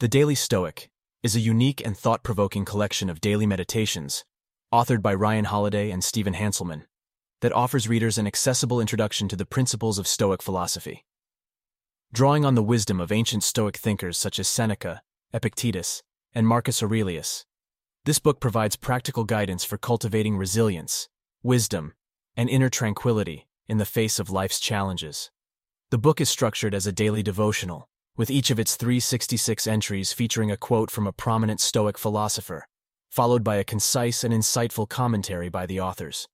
The Daily Stoic is a unique and thought provoking collection of daily meditations, authored by Ryan Holiday and Stephen Hanselman, that offers readers an accessible introduction to the principles of Stoic philosophy. Drawing on the wisdom of ancient Stoic thinkers such as Seneca, Epictetus, and Marcus Aurelius, this book provides practical guidance for cultivating resilience, wisdom, and inner tranquility in the face of life's challenges. The book is structured as a daily devotional, with each of its 366 entries featuring a quote from a prominent Stoic philosopher, followed by a concise and insightful commentary by the authors.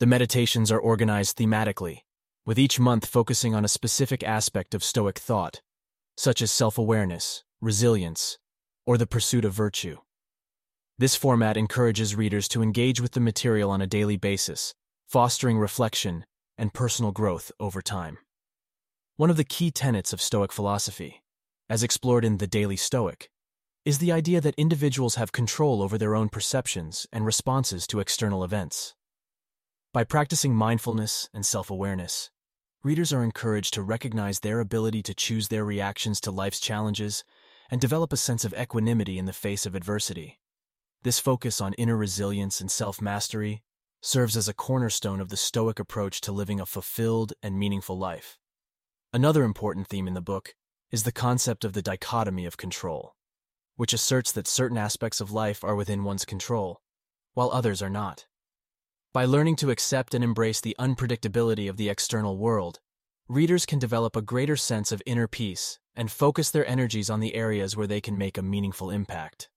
The meditations are organized thematically, with each month focusing on a specific aspect of Stoic thought, such as self awareness, resilience, or the pursuit of virtue. This format encourages readers to engage with the material on a daily basis, fostering reflection and personal growth over time. One of the key tenets of Stoic philosophy, as explored in The Daily Stoic, is the idea that individuals have control over their own perceptions and responses to external events. By practicing mindfulness and self awareness, readers are encouraged to recognize their ability to choose their reactions to life's challenges and develop a sense of equanimity in the face of adversity. This focus on inner resilience and self mastery serves as a cornerstone of the Stoic approach to living a fulfilled and meaningful life. Another important theme in the book is the concept of the dichotomy of control, which asserts that certain aspects of life are within one's control, while others are not. By learning to accept and embrace the unpredictability of the external world, readers can develop a greater sense of inner peace and focus their energies on the areas where they can make a meaningful impact.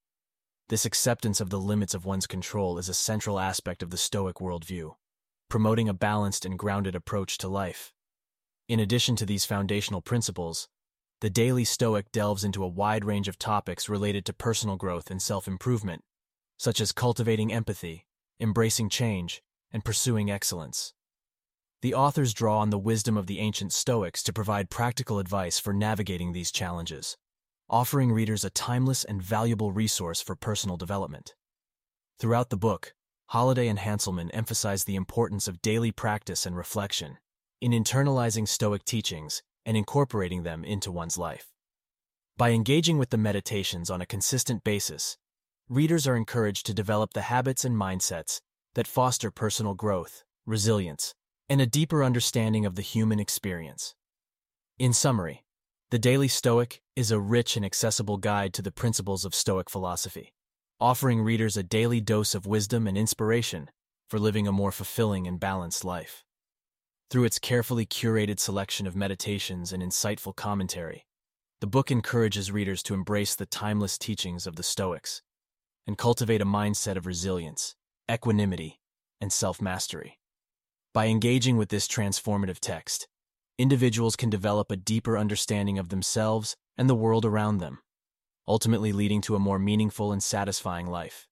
This acceptance of the limits of one's control is a central aspect of the Stoic worldview, promoting a balanced and grounded approach to life. In addition to these foundational principles, the Daily Stoic delves into a wide range of topics related to personal growth and self improvement, such as cultivating empathy, embracing change, and pursuing excellence. The authors draw on the wisdom of the ancient Stoics to provide practical advice for navigating these challenges, offering readers a timeless and valuable resource for personal development. Throughout the book, Holiday and Hanselman emphasize the importance of daily practice and reflection, in internalizing Stoic teachings and incorporating them into one's life. By engaging with the meditations on a consistent basis, readers are encouraged to develop the habits and mindsets that foster personal growth, resilience, and a deeper understanding of the human experience. In summary, The Daily Stoic is a rich and accessible guide to the principles of Stoic philosophy, offering readers a daily dose of wisdom and inspiration for living a more fulfilling and balanced life. Through its carefully curated selection of meditations and insightful commentary, the book encourages readers to embrace the timeless teachings of the Stoics and cultivate a mindset of resilience, equanimity, and self mastery. By engaging with this transformative text, individuals can develop a deeper understanding of themselves and the world around them, ultimately leading to a more meaningful and satisfying life.